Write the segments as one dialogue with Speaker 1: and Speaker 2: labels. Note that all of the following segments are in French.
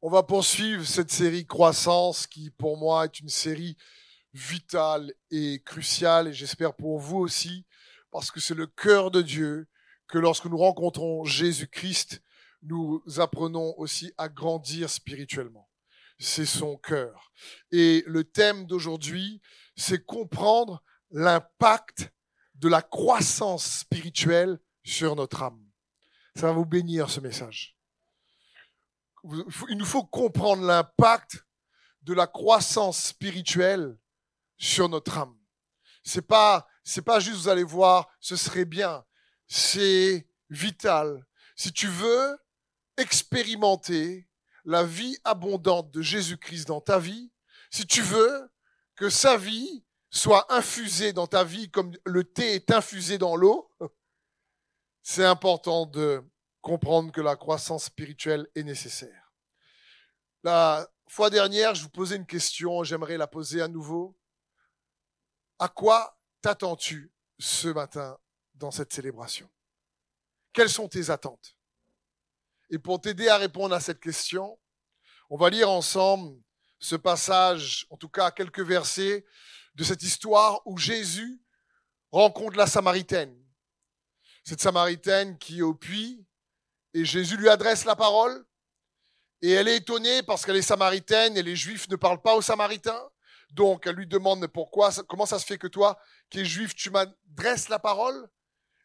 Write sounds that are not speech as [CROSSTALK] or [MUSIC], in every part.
Speaker 1: On va poursuivre cette série Croissance qui, pour moi, est une série vitale et cruciale, et j'espère pour vous aussi, parce que c'est le cœur de Dieu que lorsque nous rencontrons Jésus-Christ, nous apprenons aussi à grandir spirituellement. C'est son cœur. Et le thème d'aujourd'hui, c'est comprendre l'impact de la croissance spirituelle sur notre âme. Ça va vous bénir ce message. Il nous faut comprendre l'impact de la croissance spirituelle sur notre âme. C'est pas, c'est pas juste vous allez voir, ce serait bien. C'est vital. Si tu veux expérimenter la vie abondante de Jésus-Christ dans ta vie, si tu veux que sa vie soit infusée dans ta vie comme le thé est infusé dans l'eau, c'est important de comprendre que la croissance spirituelle est nécessaire. La fois dernière, je vous posais une question, j'aimerais la poser à nouveau. À quoi t'attends-tu ce matin dans cette célébration? Quelles sont tes attentes? Et pour t'aider à répondre à cette question, on va lire ensemble ce passage, en tout cas quelques versets de cette histoire où Jésus rencontre la Samaritaine. Cette Samaritaine qui est au puits et Jésus lui adresse la parole et elle est étonnée parce qu'elle est samaritaine et les juifs ne parlent pas aux samaritains. Donc elle lui demande pourquoi, comment ça se fait que toi, qui es juif, tu m'adresses la parole?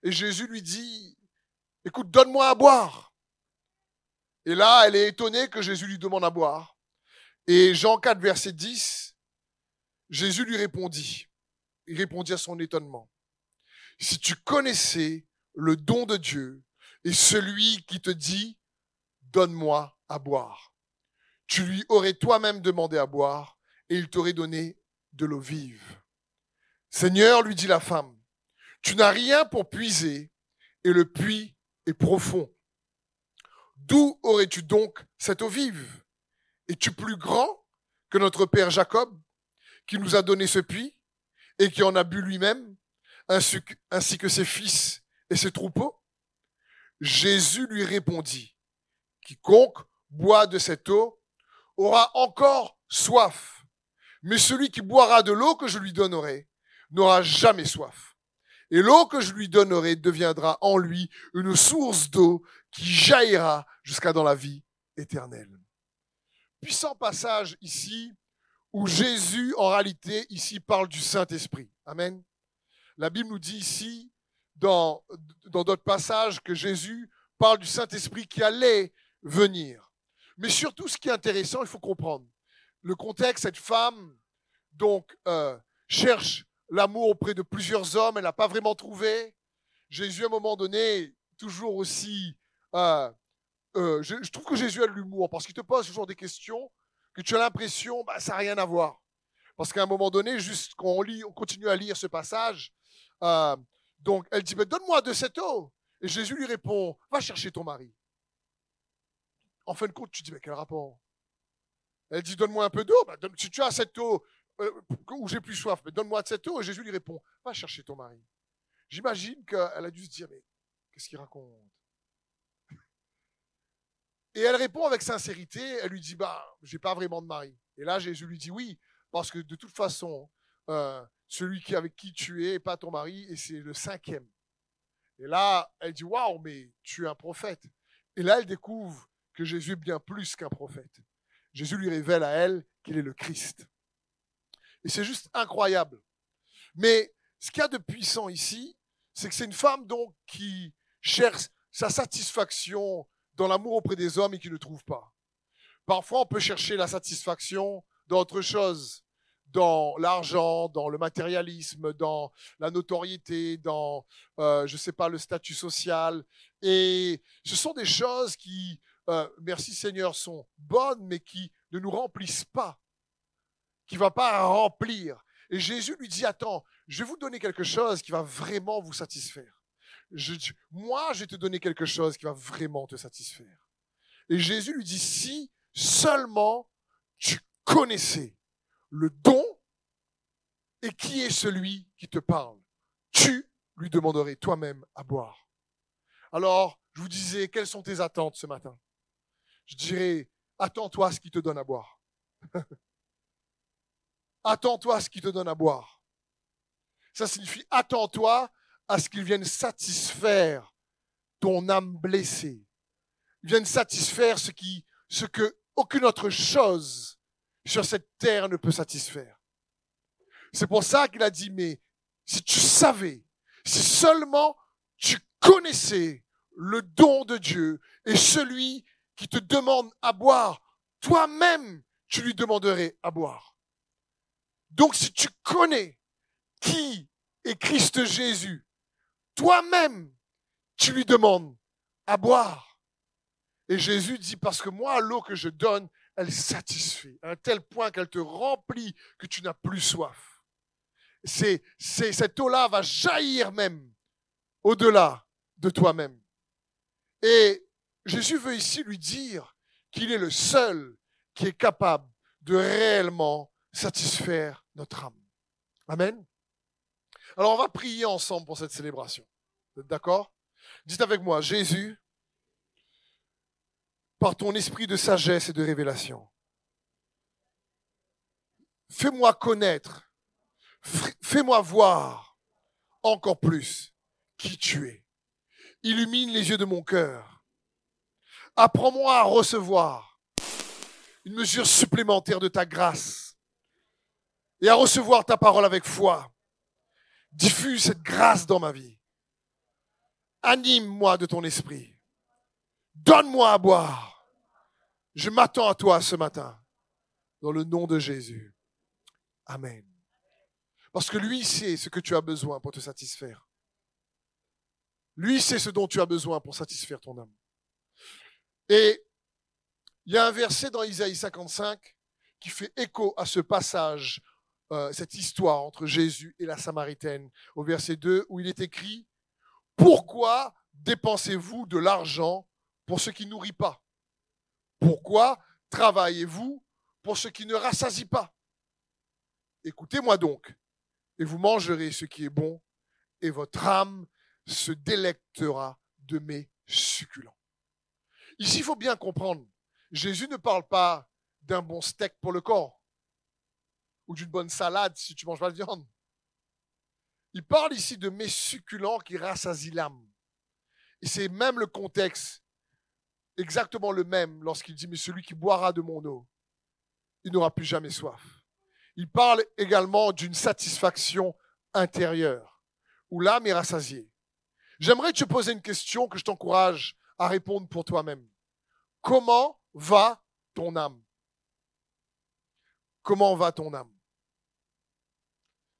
Speaker 1: Et Jésus lui dit, écoute, donne-moi à boire. Et là, elle est étonnée que Jésus lui demande à boire. Et Jean 4, verset 10, Jésus lui répondit, il répondit à son étonnement. Si tu connaissais le don de Dieu et celui qui te dit, donne-moi boire, tu lui aurais toi-même demandé à boire et il t'aurait donné de l'eau vive. Seigneur, lui dit la femme, tu n'as rien pour puiser et le puits est profond. D'où aurais-tu donc cette eau vive? Es-tu plus grand que notre père Jacob, qui nous a donné ce puits et qui en a bu lui-même, ainsi que ses fils et ses troupeaux? Jésus lui répondit, Quiconque boit de cette eau aura encore soif mais celui qui boira de l'eau que je lui donnerai n'aura jamais soif. Et l'eau que je lui donnerai deviendra en lui une source d'eau qui jaillira jusqu'à dans la vie éternelle. Puissant passage ici où Jésus, en réalité, ici parle du Saint-Esprit. Amen. La Bible nous dit ici, dans dans d'autres passages, que Jésus parle du Saint-Esprit qui allait venir. Mais surtout, ce qui est intéressant, il faut comprendre, le contexte, cette femme, donc, euh, cherche l'amour auprès de plusieurs hommes, elle n'a pas vraiment trouvé. Jésus, à un moment donné, toujours aussi... Euh, euh, je, trouve que Jésus a de l'humour, parce qu'il te pose toujours des questions que tu as l'impression, bah, ça n'a rien à voir. Parce qu'à un moment donné, juste quand on lit, on continue à lire ce passage, donc elle dit, donne-moi de cette eau. Et Jésus lui répond, va chercher ton mari. En fin de compte, tu dis, mais quel rapport? Elle dit, donne-moi un peu d'eau. Bah, si tu as cette eau euh, où j'ai plus soif, mais donne-moi de cette eau. Et Jésus lui répond, va chercher ton mari. J'imagine qu'elle a dû se dire, mais qu'est-ce qu'il raconte? Et elle répond avec sincérité, elle lui dit, bah, j'ai pas vraiment de mari. Et là, Jésus lui dit, oui, parce que de toute façon, euh, celui avec qui tu es n'est pas ton mari, et c'est le cinquième. Et là, elle dit, waouh, mais tu es un prophète. Et là, elle découvre que Jésus bien plus qu'un prophète. Jésus lui révèle à elle qu'il est le Christ. Et c'est juste incroyable. Mais ce qu'il y a de puissant ici, c'est que c'est une femme donc qui cherche sa satisfaction dans l'amour auprès des hommes et qui ne trouve pas. Parfois, on peut chercher la satisfaction dans autre chose, dans l'argent, dans le matérialisme, dans la notoriété, dans, euh, je ne sais pas, le statut social. Et ce sont des choses qui euh, merci Seigneur, sont bonnes, mais qui ne nous remplissent pas, qui ne va pas remplir. Et Jésus lui dit, attends, je vais vous donner quelque chose qui va vraiment vous satisfaire. Je, moi, je vais te donner quelque chose qui va vraiment te satisfaire. Et Jésus lui dit, si seulement tu connaissais le don et qui est celui qui te parle, tu lui demanderais toi-même à boire. Alors, je vous disais, quelles sont tes attentes ce matin? Je dirais, attends-toi à ce qu'il te donne à boire. [LAUGHS] attends-toi à ce qu'il te donne à boire. Ça signifie attends-toi à ce qu'il vienne satisfaire ton âme blessée. Il vienne satisfaire ce, qui, ce que aucune autre chose sur cette terre ne peut satisfaire. C'est pour ça qu'il a dit, mais si tu savais, si seulement tu connaissais le don de Dieu et celui qui te demande à boire, toi-même, tu lui demanderais à boire. Donc si tu connais qui est Christ Jésus, toi-même, tu lui demandes à boire. Et Jésus dit, parce que moi, l'eau que je donne, elle satisfait, à un tel point qu'elle te remplit que tu n'as plus soif. C'est, cette eau-là va jaillir même au-delà de toi-même. Et Jésus veut ici lui dire qu'il est le seul qui est capable de réellement satisfaire notre âme. Amen. Alors on va prier ensemble pour cette célébration. Vous êtes d'accord? Dites avec moi, Jésus, par ton esprit de sagesse et de révélation, fais-moi connaître, fais-moi voir encore plus qui tu es. Illumine les yeux de mon cœur. Apprends-moi à recevoir une mesure supplémentaire de ta grâce et à recevoir ta parole avec foi. Diffuse cette grâce dans ma vie. Anime-moi de ton esprit. Donne-moi à boire. Je m'attends à toi ce matin. Dans le nom de Jésus. Amen. Parce que lui sait ce que tu as besoin pour te satisfaire. Lui sait ce dont tu as besoin pour satisfaire ton âme. Et il y a un verset dans Isaïe 55 qui fait écho à ce passage euh, cette histoire entre Jésus et la Samaritaine, au verset 2, où il est écrit, Pourquoi dépensez-vous de l'argent pour ce qui nourrit pas? Pourquoi travaillez-vous pour ce qui ne rassasie pas? Écoutez-moi donc, et vous mangerez ce qui est bon, et votre âme se délectera de mes succulents. Ici, il faut bien comprendre, Jésus ne parle pas d'un bon steak pour le corps ou d'une bonne salade si tu manges pas de viande. Il parle ici de mes succulents qui rassasient l'âme. Et c'est même le contexte, exactement le même, lorsqu'il dit, mais celui qui boira de mon eau, il n'aura plus jamais soif. Il parle également d'une satisfaction intérieure, où l'âme est rassasiée. J'aimerais te poser une question que je t'encourage à répondre pour toi-même. Comment va ton âme? Comment va ton âme?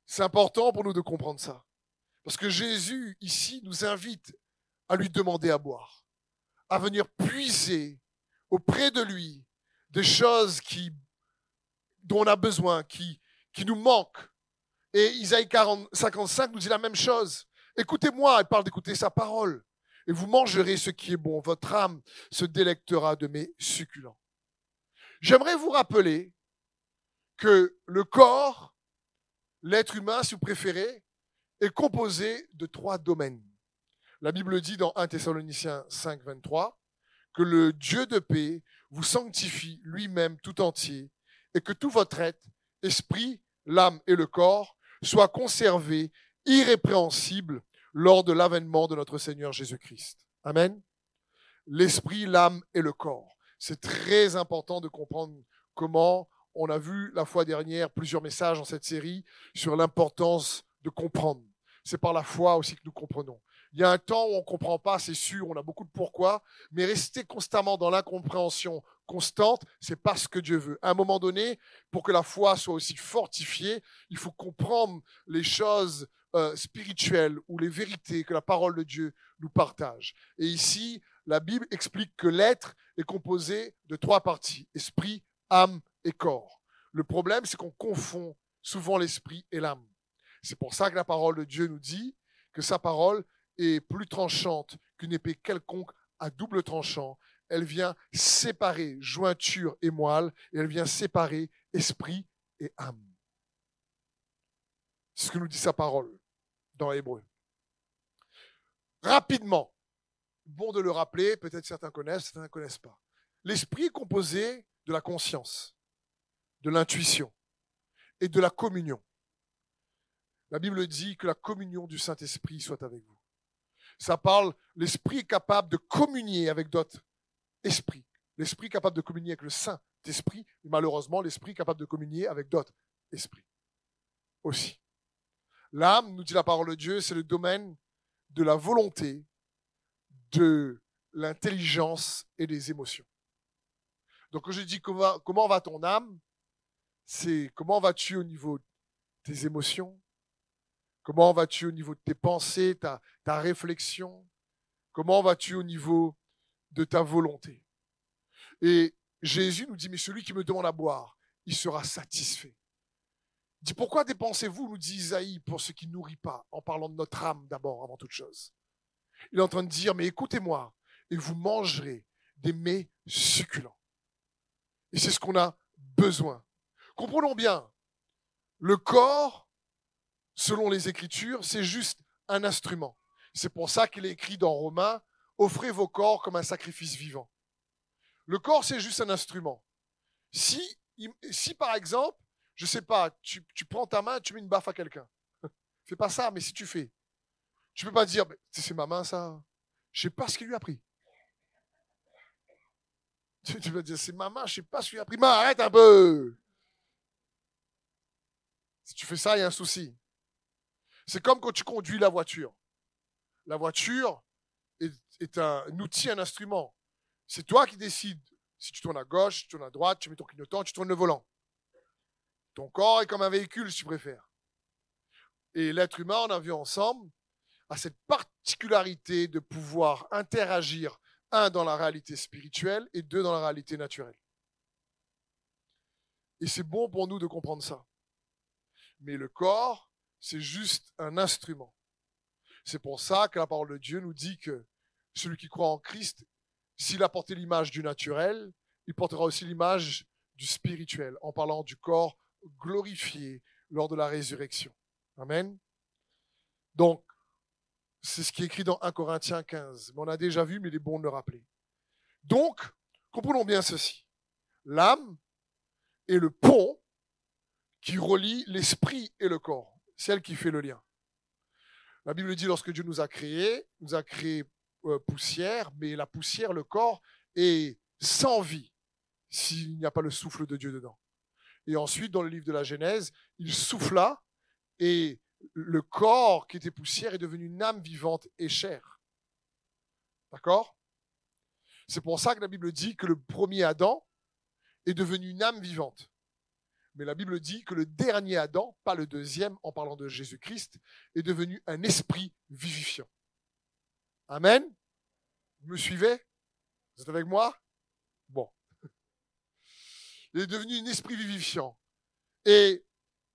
Speaker 1: C'est important pour nous de comprendre ça. Parce que Jésus, ici, nous invite à lui demander à boire, à venir puiser auprès de lui des choses qui, dont on a besoin, qui, nous manquent. Et Isaïe 40, 55 nous dit la même chose. Écoutez-moi, il parle d'écouter sa parole. Et vous mangerez ce qui est bon. Votre âme se délectera de mes succulents. J'aimerais vous rappeler que le corps, l'être humain, si vous préférez, est composé de trois domaines. La Bible dit dans 1 Thessaloniciens 5, 23 que le Dieu de paix vous sanctifie lui-même tout entier et que tout votre être, esprit, l'âme et le corps, soient conservés irrépréhensibles lors de l'avènement de notre Seigneur Jésus-Christ. Amen. L'esprit, l'âme et le corps. C'est très important de comprendre comment on a vu la fois dernière plusieurs messages dans cette série sur l'importance de comprendre. C'est par la foi aussi que nous comprenons. Il y a un temps où on ne comprend pas, c'est sûr, on a beaucoup de pourquoi, mais rester constamment dans l'incompréhension constante, c'est pas ce que Dieu veut. À un moment donné, pour que la foi soit aussi fortifiée, il faut comprendre les choses euh, ou les vérités que la parole de Dieu nous partage. Et ici, la Bible explique que l'être est composé de trois parties, esprit, âme et corps. Le problème, c'est qu'on confond souvent l'esprit et l'âme. C'est pour ça que la parole de Dieu nous dit que sa parole est plus tranchante qu'une épée quelconque à double tranchant. Elle vient séparer jointure et moelle, et elle vient séparer esprit et âme. C'est ce que nous dit sa parole dans Hébreu. Rapidement, bon de le rappeler, peut-être certains connaissent, certains ne connaissent pas. L'esprit est composé de la conscience, de l'intuition et de la communion. La Bible dit que la communion du Saint-Esprit soit avec vous. Ça parle, l'Esprit est capable de communier avec d'autres esprits. L'Esprit capable de communier avec le Saint-Esprit, mais malheureusement, l'Esprit capable de communier avec d'autres esprits aussi. L'âme, nous dit la parole de Dieu, c'est le domaine de la volonté, de l'intelligence et des émotions. Donc quand je dis comment, va ton âme, c'est comment vas-tu au niveau de tes émotions, comment vas-tu au niveau de tes pensées, ta, ta réflexion, comment vas-tu au niveau de ta volonté? Et Jésus nous dit, mais celui qui me demande à boire, il sera satisfait. Pourquoi dépensez-vous, nous dit Isaïe, pour ce qui ne nourrit pas, en parlant de notre âme d'abord, avant toute chose? Il est en train de dire, mais écoutez-moi, et vous mangerez des mets succulents. Et c'est ce qu'on a besoin. Comprenons bien, le corps, selon les Écritures, c'est juste un instrument. C'est pour ça qu'il est écrit dans Romains, offrez vos corps comme un sacrifice vivant. Le corps, c'est juste un instrument. Si, si par exemple, je sais pas, tu, tu prends ta main, tu mets une baffe à quelqu'un. [LAUGHS] Fais pas ça, mais si tu fais, tu peux pas dire, c'est ma main ça. Je sais pas ce qu'il lui a pris. [LAUGHS] Tu vas dire, c'est ma main, je sais pas ce qu'il lui a pris. Mais arrête un peu. Si tu fais ça, il y a un souci. C'est comme quand tu conduis la voiture. La voiture est, un, outil, un instrument. C'est toi qui décides si tu tournes à gauche, si tu tournes à droite, tu mets ton clignotant, tu tournes le volant. Ton corps est comme un véhicule, si tu préfères. Et l'être humain, on a vu ensemble, a cette particularité de pouvoir interagir, un, dans la réalité spirituelle et deux, dans la réalité naturelle. Et c'est bon pour nous de comprendre ça. Mais le corps, c'est juste un instrument. C'est pour ça que la parole de Dieu nous dit que celui qui croit en Christ, s'il a porté l'image du naturel, il portera aussi l'image du spirituel, en parlant du corps glorifié lors de la résurrection. Amen. Donc, c'est ce qui est écrit dans 1 Corinthiens 15. Mais on a déjà vu, mais il est bon de le rappeler. Donc, comprenons bien ceci. L'âme est le pont qui relie l'esprit et le corps. C'est elle qui fait le lien. La Bible dit lorsque Dieu nous a créés, nous a créé euh, poussière, mais la poussière, le corps, est sans vie s'il n'y a pas le souffle de Dieu dedans. Et ensuite, dans le livre de la Genèse, il souffla et le corps qui était poussière est devenu une âme vivante et chère. D'accord? C'est pour ça que la Bible dit que le premier Adam est devenu une âme vivante. Mais la Bible dit que le dernier Adam, pas le deuxième, en parlant de Jésus-Christ, est devenu un esprit vivifiant. Amen? Vous me suivez? Vous êtes avec moi? Bon. Il est devenu un esprit vivifiant. Et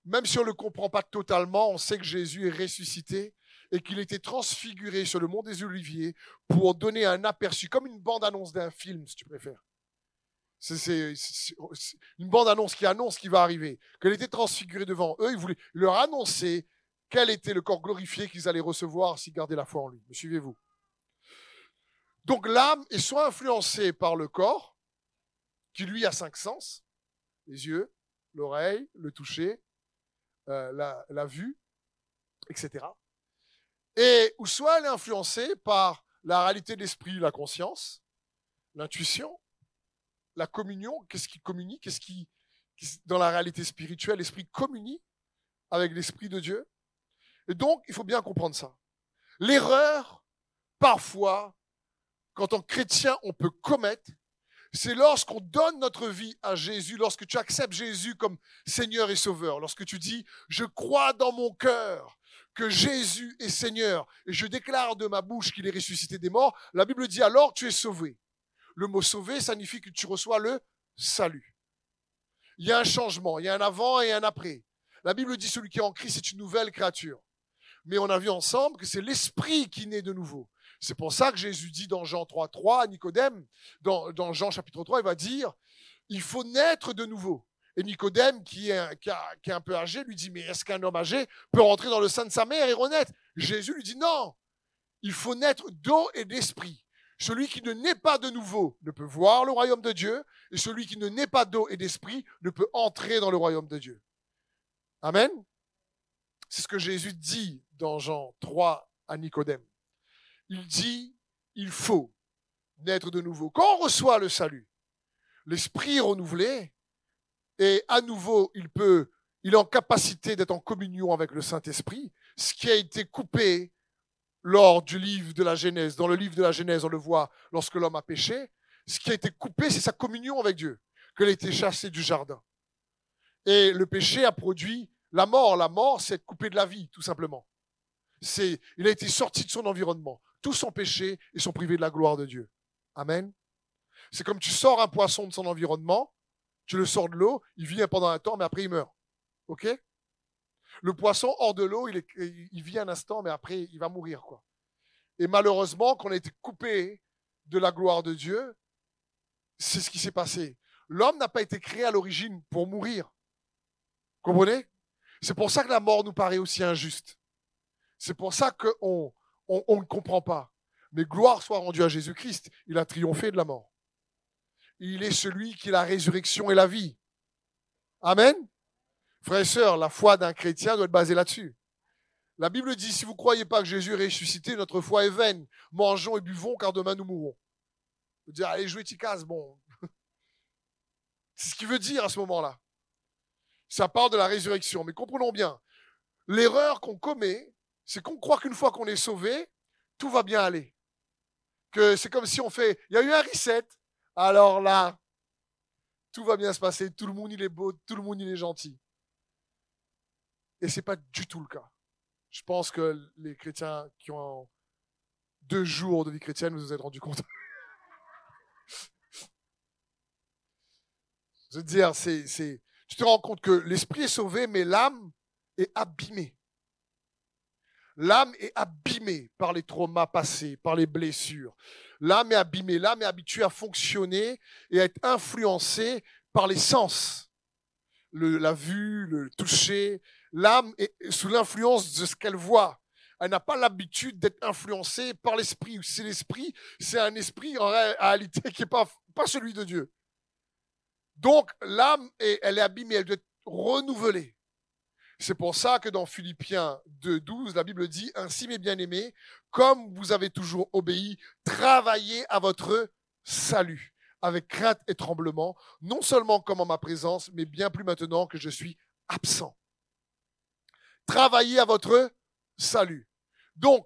Speaker 1: même si on ne le comprend pas totalement, on sait que Jésus est ressuscité et qu'il était transfiguré sur le mont des Oliviers pour donner un aperçu, comme une bande-annonce d'un film, si tu préfères. C'est une bande-annonce qui annonce ce qui va arriver. Qu'elle était transfigurée devant eux, il voulait leur annoncer quel était le corps glorifié qu'ils allaient recevoir s'ils gardaient la foi en lui. Me suivez-vous? Donc l'âme est soit influencée par le corps, qui lui a cinq sens, les yeux, l'oreille, le toucher, euh, la, vue, etc. Et ou soit elle est influencée par la réalité de l'esprit, la conscience, l'intuition, la communion, qu'est-ce qui communie, qu'est-ce qui, dans la réalité spirituelle, l'esprit communie avec l'esprit de Dieu. Et donc, il faut bien comprendre ça. L'erreur, parfois, qu'en tant que chrétien, on peut commettre, c'est lorsqu'on donne notre vie à Jésus, lorsque tu acceptes Jésus comme Seigneur et Sauveur, lorsque tu dis, je crois dans mon cœur que Jésus est Seigneur et je déclare de ma bouche qu'il est ressuscité des morts, la Bible dit alors tu es sauvé. Le mot sauvé signifie que tu reçois le salut. Il y a un changement, il y a un avant et un après. La Bible dit celui qui est en Christ est une nouvelle créature. Mais on a vu ensemble que c'est l'esprit qui naît de nouveau. C'est pour ça que Jésus dit dans Jean 3, 3 à Nicodème, dans, Jean chapitre 3, il va dire, il faut naître de nouveau. Et Nicodème, qui est, qui est un peu âgé, lui dit, mais est-ce qu'un homme âgé peut rentrer dans le sein de sa mère et renaître? Jésus lui dit, non, il faut naître d'eau et d'esprit. Celui qui ne naît pas de nouveau ne peut voir le royaume de Dieu, et celui qui ne naît pas d'eau et d'esprit ne peut entrer dans le royaume de Dieu. Amen. C'est ce que Jésus dit dans Jean 3 à Nicodème. Il dit, il faut naître de nouveau. Quand on reçoit le salut, l'esprit renouvelé, et à nouveau, il peut, il est en capacité d'être en communion avec le Saint-Esprit, ce qui a été coupé lors du livre de la Genèse. Dans le livre de la Genèse, on le voit lorsque l'homme a péché. Ce qui a été coupé, c'est sa communion avec Dieu, qu'elle a été chassée du jardin. Et le péché a produit la mort. La mort, c'est être coupé de la vie, tout simplement. C'est, il a été sorti de son environnement. Tous son péché et sont privés de la gloire de Dieu. Amen. C'est comme tu sors un poisson de son environnement, tu le sors de l'eau, il vit pendant un temps, mais après il meurt. OK? Le poisson hors de l'eau, il, vit un instant, mais après il va mourir. quoi. Et malheureusement, quand on a été coupé de la gloire de Dieu, c'est ce qui s'est passé. L'homme n'a pas été créé à l'origine pour mourir. Comprenez? C'est pour ça que la mort nous paraît aussi injuste. C'est pour ça qu'on on, ne comprend pas. Mais gloire soit rendue à Jésus-Christ. Il a triomphé de la mort. Il est celui qui est la résurrection et la vie. Amen. Frères et sœurs, la foi d'un chrétien doit être basée là-dessus. La Bible dit, si vous ne croyez pas que Jésus est ressuscité, notre foi est vaine. Mangeons et buvons, car demain nous mourrons. Vous dire, allez jouer Ticaz, bon. [LAUGHS] C'est ce qu'il veut dire à ce moment-là. Ça parle de la résurrection. Mais comprenons bien, l'erreur qu'on commet, c'est qu'on croit qu'une fois qu'on est sauvé, tout va bien aller. Que c'est comme si on fait, il y a eu un reset, alors là, tout va bien se passer, tout le monde il est beau, tout le monde il est gentil. Et ce n'est pas du tout le cas. Je pense que les chrétiens qui ont deux jours de vie chrétienne, vous vous êtes rendu compte. [LAUGHS] Je veux dire, c'est, c'est, tu te rends compte que l'esprit est sauvé, mais l'âme est abîmée. L'âme est abîmée par les traumas passés, par les blessures. L'âme est abîmée, l'âme est habituée à fonctionner et à être influencée par les sens. la vue, le toucher. L'âme est sous l'influence de ce qu'elle voit. Elle n'a pas l'habitude d'être influencée par l'esprit. C'est l'esprit, c'est un esprit en réalité qui n'est pas, celui de Dieu. Donc l'âme, elle est abîmée, elle doit être renouvelée. C'est pour ça que dans Philippiens 2.12, la Bible dit, Ainsi mes bien-aimés, comme vous avez toujours obéi, travaillez à votre salut, avec crainte et tremblement, non seulement comme en ma présence, mais bien plus maintenant que je suis absent. Travaillez à votre salut. Donc,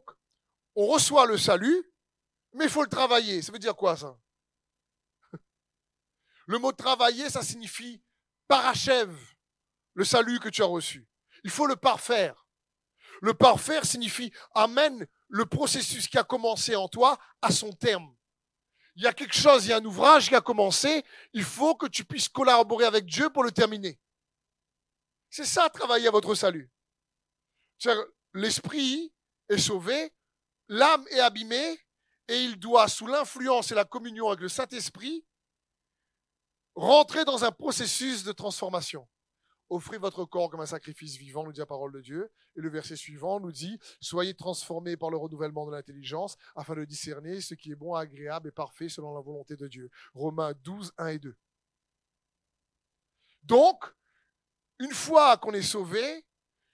Speaker 1: on reçoit le salut, mais il faut le travailler. Ça veut dire quoi ça? Le mot travailler, ça signifie parachève le salut que tu as reçu. Il faut le parfaire. Le parfaire signifie amène le processus qui a commencé en toi à son terme. Il y a quelque chose, il y a un ouvrage qui a commencé, il faut que tu puisses collaborer avec Dieu pour le terminer. C'est ça, travailler à votre salut. L'esprit est sauvé, l'âme est abîmée, et il doit, sous l'influence et la communion avec le Saint-Esprit, rentrer dans un processus de transformation. Offrez votre corps comme un sacrifice vivant, nous dit la parole de Dieu. Et le verset suivant nous dit, soyez transformés par le renouvellement de l'intelligence afin de discerner ce qui est bon, agréable et parfait selon la volonté de Dieu. Romains 12, 1 et 2. Donc, une fois qu'on est sauvé,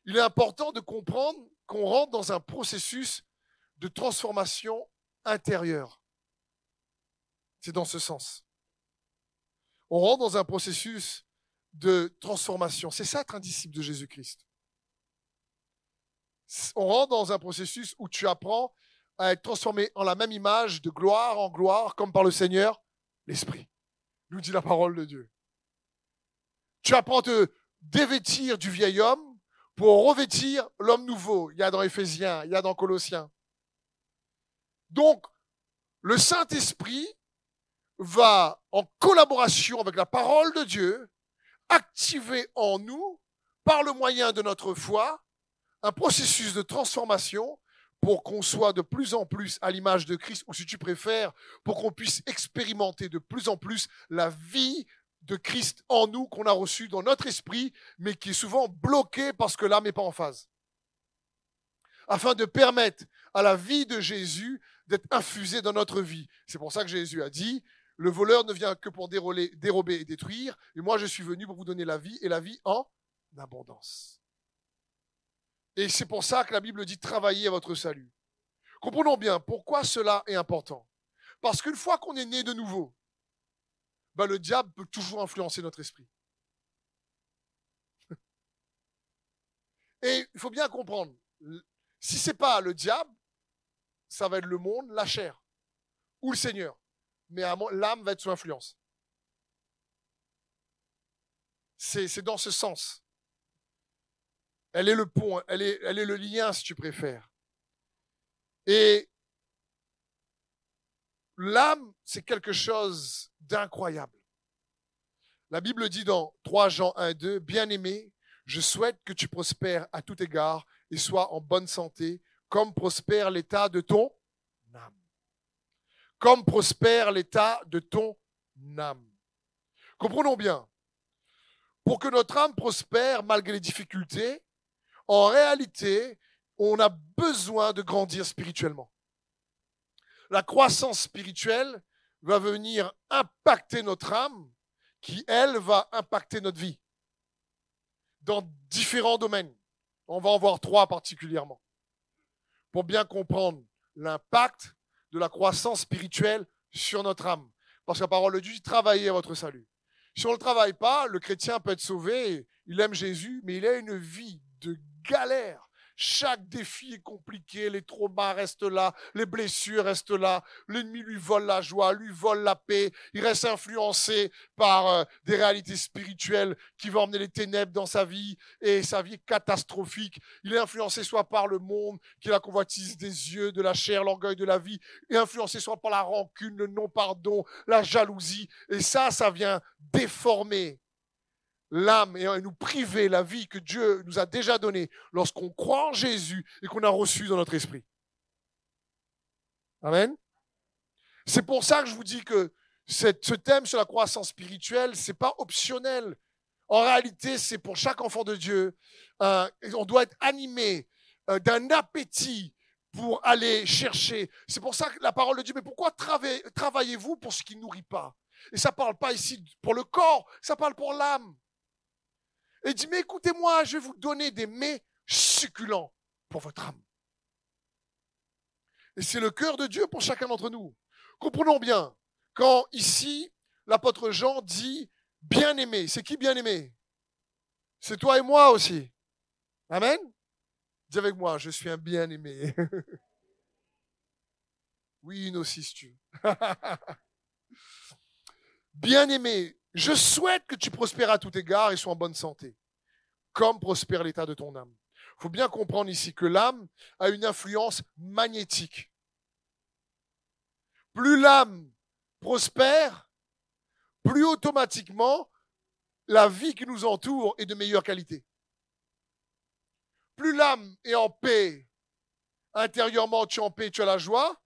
Speaker 1: il est important de comprendre qu'on rentre dans un processus de transformation intérieure. C'est dans ce sens. On rentre dans un processus de transformation. C'est ça être un disciple de Jésus-Christ. On rentre dans un processus où tu apprends à être transformé en la même image, de gloire en gloire, comme par le Seigneur, l'Esprit. Nous dit la parole de Dieu. Tu apprends à te dévêtir du vieil homme pour revêtir l'homme nouveau. Il y a dans Éphésiens, il y a dans Colossiens. Donc, le Saint-Esprit va, en collaboration avec la parole de Dieu, activer en nous, par le moyen de notre foi, un processus de transformation pour qu'on soit de plus en plus à l'image de Christ, ou si tu préfères, pour qu'on puisse expérimenter de plus en plus la vie de Christ en nous qu'on a reçu dans notre esprit, mais qui est souvent bloqué parce que l'âme n'est pas en phase. Afin de permettre à la vie de Jésus d'être infusé dans notre vie. C'est pour ça que Jésus a dit, le voleur ne vient que pour dérober, et détruire, et moi je suis venu pour vous donner la vie et la vie en abondance. Et c'est pour ça que la Bible dit travaillez à votre salut. Comprenons bien pourquoi cela est important. Parce qu'une fois qu'on est né de nouveau, ben le diable peut toujours influencer notre esprit. Et il faut bien comprendre, si ce n'est pas le diable, ça va être le monde, la chair, ou le Seigneur. Mais l'âme va être sous influence. C'est dans ce sens. Elle est le pont, elle est, elle est le lien, si tu préfères. Et l'âme, c'est quelque chose d'incroyable. La Bible dit dans 3 Jean 1, 2, Bien-aimé, je souhaite que tu prospères à tout égard et sois en bonne santé, comme prospère l'état de ton. Comme prospère l'état de ton âme. Comprenons bien. Pour que notre âme prospère malgré les difficultés, en réalité, on a besoin de grandir spirituellement. La croissance spirituelle va venir impacter notre âme, qui, elle, va impacter notre vie dans différents domaines. On va en voir trois particulièrement. Pour bien comprendre l'impact de la croissance spirituelle sur notre âme. Parce que la parole de Dieu dit travaillez à votre salut. Si on ne le travaille pas, le chrétien peut être sauvé, il aime Jésus, mais il a une vie de galère chaque défi est compliqué, les traumas restent là, les blessures restent là, l'ennemi lui vole la joie, lui vole la paix, il reste influencé par euh, des réalités spirituelles qui vont emmener les ténèbres dans sa vie. Et sa vie est catastrophique. Il est influencé soit par le monde, qui la convoitise des yeux, de la chair, l'orgueil de la vie, et influencé soit par la rancune, le non-pardon, la jalousie. Et ça, ça vient déformer l'âme et nous priver la vie que Dieu nous a déjà donnée lorsqu'on croit en Jésus et qu'on a reçu dans notre esprit. Amen. C'est pour ça que je vous dis que ce thème sur la croissance spirituelle, c'est pas optionnel. En réalité, c'est pour chaque enfant de Dieu. Euh, on doit être animé euh, d'un appétit pour aller chercher. C'est pour ça que la parole de Dieu, mais pourquoi travaillez-vous pour ce qui ne nourrit pas? Et ça ne parle pas ici pour le corps, ça parle pour l'âme. Et il dit, mais écoutez-moi, je vais vous donner des mets succulents pour votre âme. Et c'est le cœur de Dieu pour chacun d'entre nous. Comprenons bien, quand ici, l'apôtre Jean dit bien-aimé, c'est qui bien-aimé? C'est toi et moi aussi. Amen? Dis avec moi, je suis un bien-aimé. [LAUGHS] oui, nous aussi, si tu [LAUGHS] Bien-aimé, je souhaite que tu prospères à tout égard et sois en bonne santé, comme prospère l'état de ton âme. Il faut bien comprendre ici que l'âme a une influence magnétique. Plus l'âme prospère, plus automatiquement la vie qui nous entoure est de meilleure qualité. Plus l'âme est en paix, intérieurement tu es en paix, tu as la joie,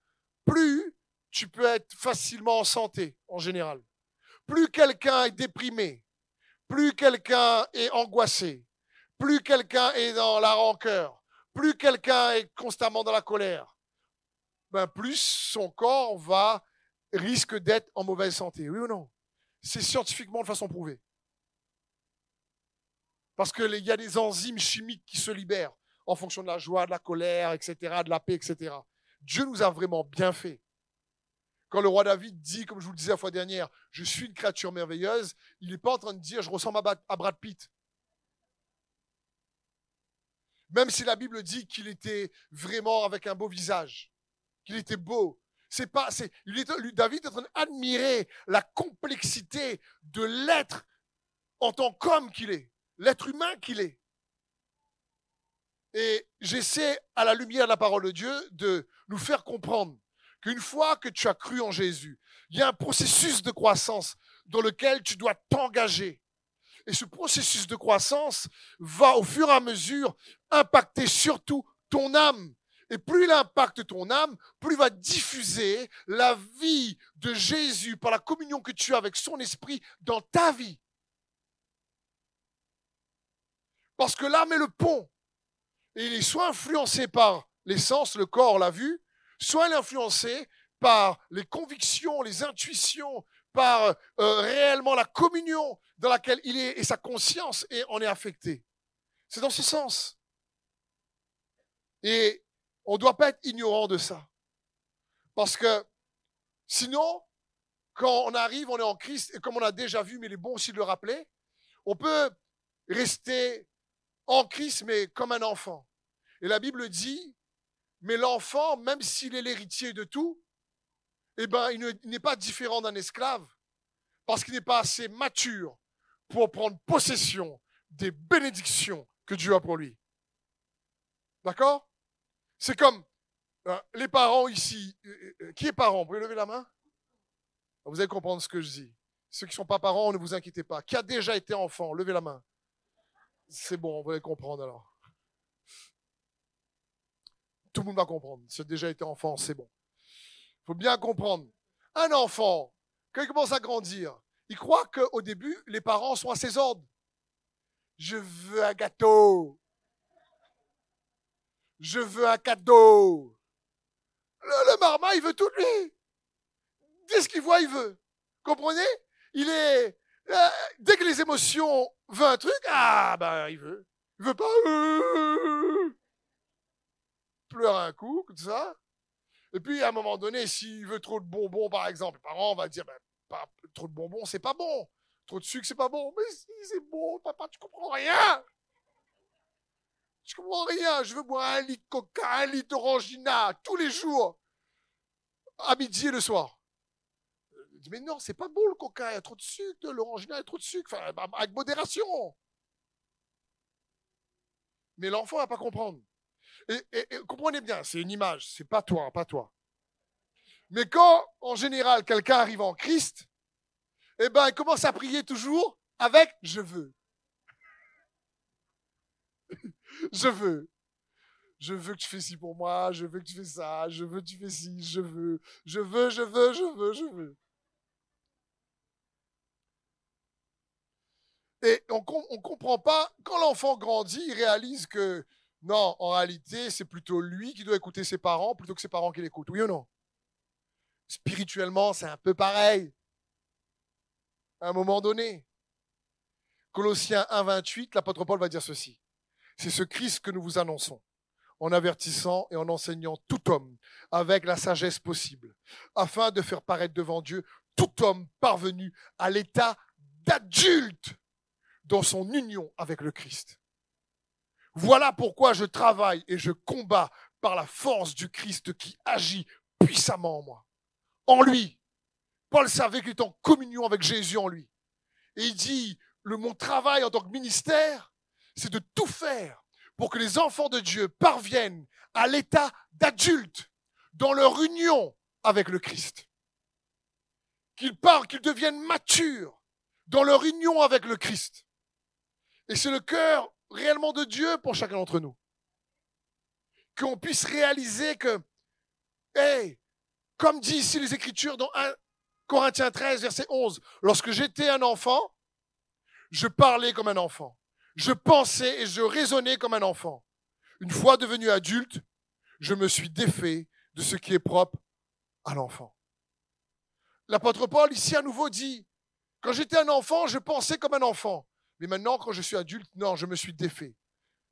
Speaker 1: plus tu peux être facilement en santé en général. Plus quelqu'un est déprimé, plus quelqu'un est angoissé, plus quelqu'un est dans la rancœur, plus quelqu'un est constamment dans la colère, ben plus son corps va risque d'être en mauvaise santé. Oui ou non? C'est scientifiquement de façon prouvée. Parce qu'il y a des enzymes chimiques qui se libèrent en fonction de la joie, de la colère, etc., de la paix, etc. Dieu nous a vraiment bien fait. Quand le roi David dit, comme je vous le disais la fois dernière, je suis une créature merveilleuse, il n'est pas en train de dire je ressemble à Brad Pitt. Même si la Bible dit qu'il était vraiment avec un beau visage, qu'il était beau. C'est pas, c'est, David est en train d'admirer la complexité de l'être en tant qu'homme qu'il est, l'être humain qu'il est. Et j'essaie, à la lumière de la parole de Dieu, de nous faire comprendre qu'une fois que tu as cru en Jésus, il y a un processus de croissance dans lequel tu dois t'engager. Et ce processus de croissance va au fur et à mesure impacter surtout ton âme. Et plus il impacte ton âme, plus il va diffuser la vie de Jésus par la communion que tu as avec son esprit dans ta vie. Parce que l'âme est le pont. Et il est soit influencé par l'essence, le corps, la vue, soit elle est influencée par les convictions, les intuitions, par euh, réellement la communion dans laquelle il est et sa conscience et on est affecté. C'est dans ce sens. Et on ne doit pas être ignorant de ça. Parce que sinon, quand on arrive, on est en Christ, et comme on a déjà vu, mais il est bon aussi de le rappeler, on peut rester en Christ, mais comme un enfant. Et la Bible dit, mais l'enfant, même s'il est l'héritier de tout, eh ben, il n'est pas différent d'un esclave, parce qu'il n'est pas assez mature pour prendre possession des bénédictions que Dieu a pour lui. D'accord? C'est comme euh, les parents ici. Euh, euh, qui est parent? Vous pouvez lever la main? Vous allez comprendre ce que je dis. Ceux qui ne sont pas parents, ne vous inquiétez pas. Qui a déjà été enfant? Levez la main. C'est bon, vous allez comprendre alors. Tout le monde va comprendre. Si tu as déjà été enfant, c'est bon. Il faut bien comprendre. Un enfant, quand il commence à grandir, il croit qu'au début, les parents sont à ses ordres. Je veux un gâteau. Je veux un cadeau. Le, marma, il veut tout lui. Dès ce qu'il voit, il veut. Comprenez? Il est. Euh, dès que les émotions veulent un truc, ah ben il veut. Il veut pas. Pleure un coup, tout ça. Et puis à un moment donné, s'il veut trop de bonbons, par exemple, les parents vont dire ben, trop de bonbons, c'est pas bon. Trop de sucre, c'est pas bon. Mais si, c'est bon, papa, tu comprends rien. Je comprends rien. Je veux boire un litre de coca, un litre d'orangina tous les jours, à midi et le soir. dis, mais non, c'est pas bon le coca, il y a trop de sucre, l'orangina, il y a trop de sucre, enfin, avec modération. Mais l'enfant va pas comprendre. Et, comprenez bien, c'est une image, c'est pas toi, pas toi. Mais quand, en général, quelqu'un arrive en Christ, eh ben, il commence à prier toujours avec je veux. [LAUGHS] je veux. Je veux que tu fais ci pour moi, je veux que tu fais ça, je veux que tu fais ci, je veux, je veux, je veux, je veux, je veux. Et on ne comprend pas, quand l'enfant grandit, il réalise que non, en réalité, c'est plutôt lui qui doit écouter ses parents plutôt que ses parents qui l'écoutent. Oui ou non? Spirituellement, c'est un peu pareil. À un moment donné. Colossiens 1, 28, l'apôtre Paul va dire ceci. C'est ce Christ que nous vous annonçons, en avertissant et en enseignant tout homme avec la sagesse possible, afin de faire paraître devant Dieu tout homme parvenu à l'état d'adulte dans son union avec le Christ. Voilà pourquoi je travaille et je combats par la force du Christ qui agit puissamment en moi. En lui. Paul savait qu'il était en communion avec Jésus en lui. Et il dit, le, mon travail en tant que ministère, c'est de tout faire pour que les enfants de Dieu parviennent à l'état d'adulte dans leur union avec le Christ. Qu'ils parlent, qu'ils deviennent matures dans leur union avec le Christ. Et c'est le cœur réellement de Dieu pour chacun d'entre nous. Qu'on puisse réaliser que, hey, comme dit ici les Écritures dans 1 Corinthiens 13, verset 11, lorsque j'étais un enfant, je parlais comme un enfant. Je pensais et je raisonnais comme un enfant. Une fois devenu adulte, je me suis défait de ce qui est propre à l'enfant. L'apôtre Paul ici à nouveau dit, quand j'étais un enfant, je pensais comme un enfant. Mais maintenant, quand je suis adulte, non, je me suis défait.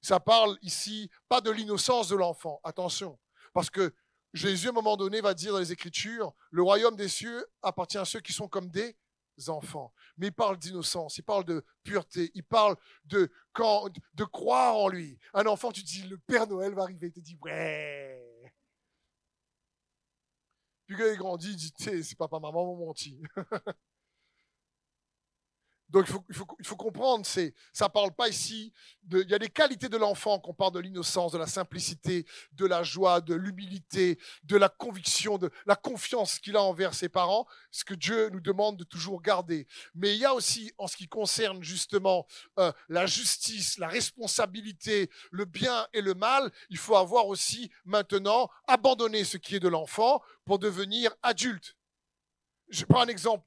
Speaker 1: Ça parle ici pas de l'innocence de l'enfant. Attention. Parce que Jésus, à un moment donné, va dire dans les Écritures, le royaume des cieux appartient à ceux qui sont comme des enfants. Mais il parle d'innocence, il parle de pureté, il parle de, de croire en lui. Un enfant, tu dis, le Père Noël va arriver, il te dit, ouais. Puis quand il grandit, il dit, c'est papa, maman m'ont menti. [LAUGHS] Donc il faut, comprendre, c'est, ça ne parle pas ici, il y a des qualités de l'enfant qu'on parle de l'innocence, de la simplicité, de la joie, de l'humilité, de la conviction, de la confiance qu'il a envers ses parents, ce que Dieu nous demande de toujours garder. Mais il y a aussi, en ce qui concerne justement euh, la justice, la responsabilité, le bien et le mal, il faut avoir aussi maintenant abandonné ce qui est de l'enfant pour devenir adulte. Je prends un exemple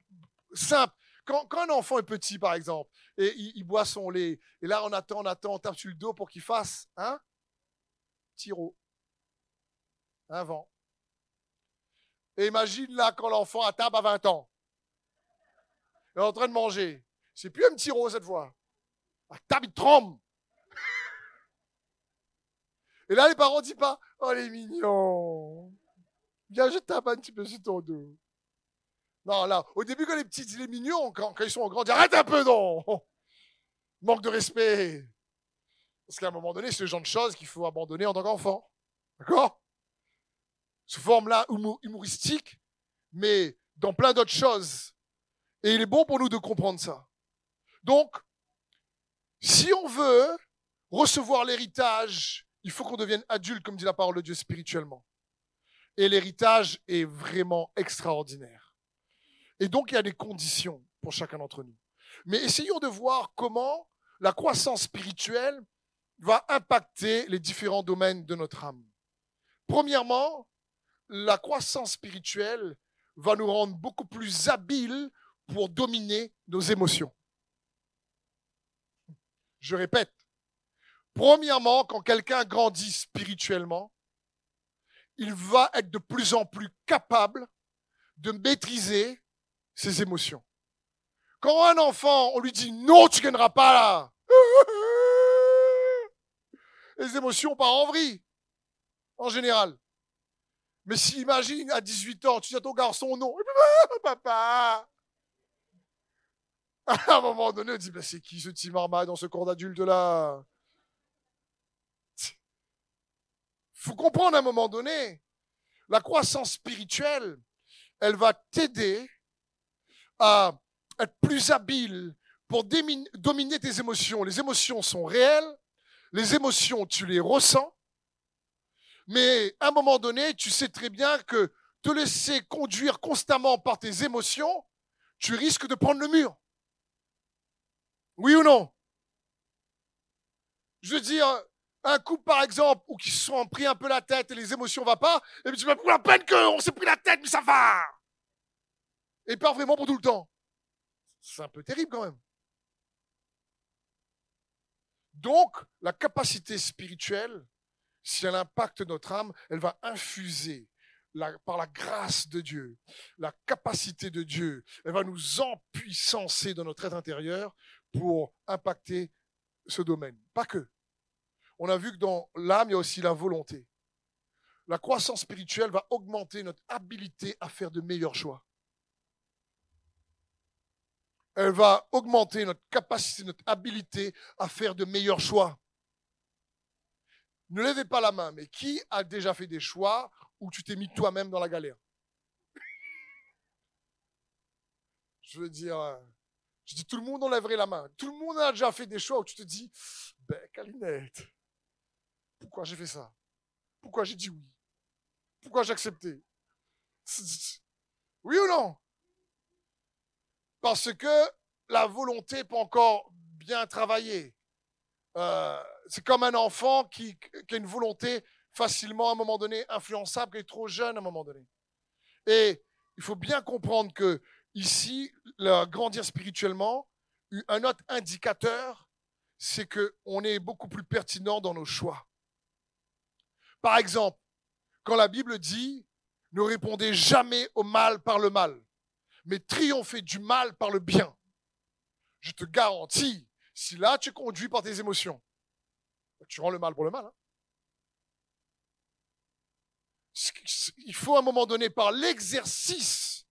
Speaker 1: simple quand, un enfant est petit, par exemple, et il, boit son lait, et là on attend, on attend, on tape sur le dos pour qu'il fasse un tiro, un vent. Et imagine là quand l'enfant à table a 20 ans. Il est en train de manger. C'est plus un petit cette fois. À table, il tremble. Et là, les parents disent pas, oh, les mignons. Viens, je tape un petit peu sur ton dos. Non, là, au début, quand les petits, les mignons, quand, quand ils sont grands, arrête un peu, non. [LAUGHS] Manque de respect. Parce qu'à un moment donné, c'est le genre de choses qu'il faut abandonner en tant qu'enfant. D'accord? Sous forme-là humoristique, mais dans plein d'autres choses. Et il est bon pour nous de comprendre ça. Donc, si on veut recevoir l'héritage, il faut qu'on devienne adulte, comme dit la parole de Dieu spirituellement. Et l'héritage est vraiment extraordinaire. Et donc, il y a des conditions pour chacun d'entre nous. Mais essayons de voir comment la croissance spirituelle va impacter les différents domaines de notre âme. Premièrement, la croissance spirituelle va nous rendre beaucoup plus habiles pour dominer nos émotions. Je répète, premièrement, quand quelqu'un grandit spirituellement, il va être de plus en plus capable de maîtriser ses émotions. Quand un enfant, on lui dit non, tu ne gagneras pas là, [LAUGHS] les émotions partent en vrille, en général. Mais si, imagine, à 18 ans, tu dis à ton garçon non, [LAUGHS] papa, [LAUGHS] à un moment donné, on dit, bah, c'est qui ce petit marma dans ce corps d'adulte là faut comprendre à un moment donné, la croissance spirituelle, elle va t'aider à être plus habile pour dominer tes émotions. Les émotions sont réelles, les émotions, tu les ressens, mais à un moment donné, tu sais très bien que te laisser conduire constamment par tes émotions, tu risques de prendre le mur. Oui ou non? Je veux dire, un couple par exemple, où qui se sont pris un peu la tête et les émotions ne vont pas, et puis tu vas pour la peine qu'on s'est pris la tête, mais ça va Et pas vraiment pour tout le temps. C'est un peu terrible quand même. Donc, la capacité spirituelle, si elle impacte notre âme, elle va infuser par la grâce de Dieu, la capacité de Dieu. Elle va nous empuissancer dans notre être intérieur pour impacter ce domaine. Pas que. On a vu que dans l'âme, il y a aussi la volonté. La croissance spirituelle va augmenter notre habilité à faire de meilleurs choix. Elle va augmenter notre capacité, notre habilité à faire de meilleurs choix. Ne levez pas la main, mais qui a déjà fait des choix où tu t'es mis toi-même dans la galère? Je veux dire, euh, je dis tout le monde enlèverait la main. Tout le monde a déjà fait des choix où tu te dis, ben, Calinette, pourquoi j'ai fait ça? Pourquoi j'ai dit oui? Pourquoi j'ai accepté? Oui ou non? Parce que la volonté peut encore bien travailler. Euh, c'est comme un enfant qui, a une volonté facilement à un moment donné influençable, qui est trop jeune à un moment donné. Et il faut bien comprendre que ici, grandir spirituellement, un autre indicateur, c'est qu'on est beaucoup plus pertinent dans nos choix. Par exemple, quand la Bible dit ne répondez jamais au mal par le mal, mais triomphez du mal par le bien. Je te garantis, si là tu es conduit par tes émotions, tu rends le mal pour le mal. Hein. Il faut à un moment donné, par l'exercice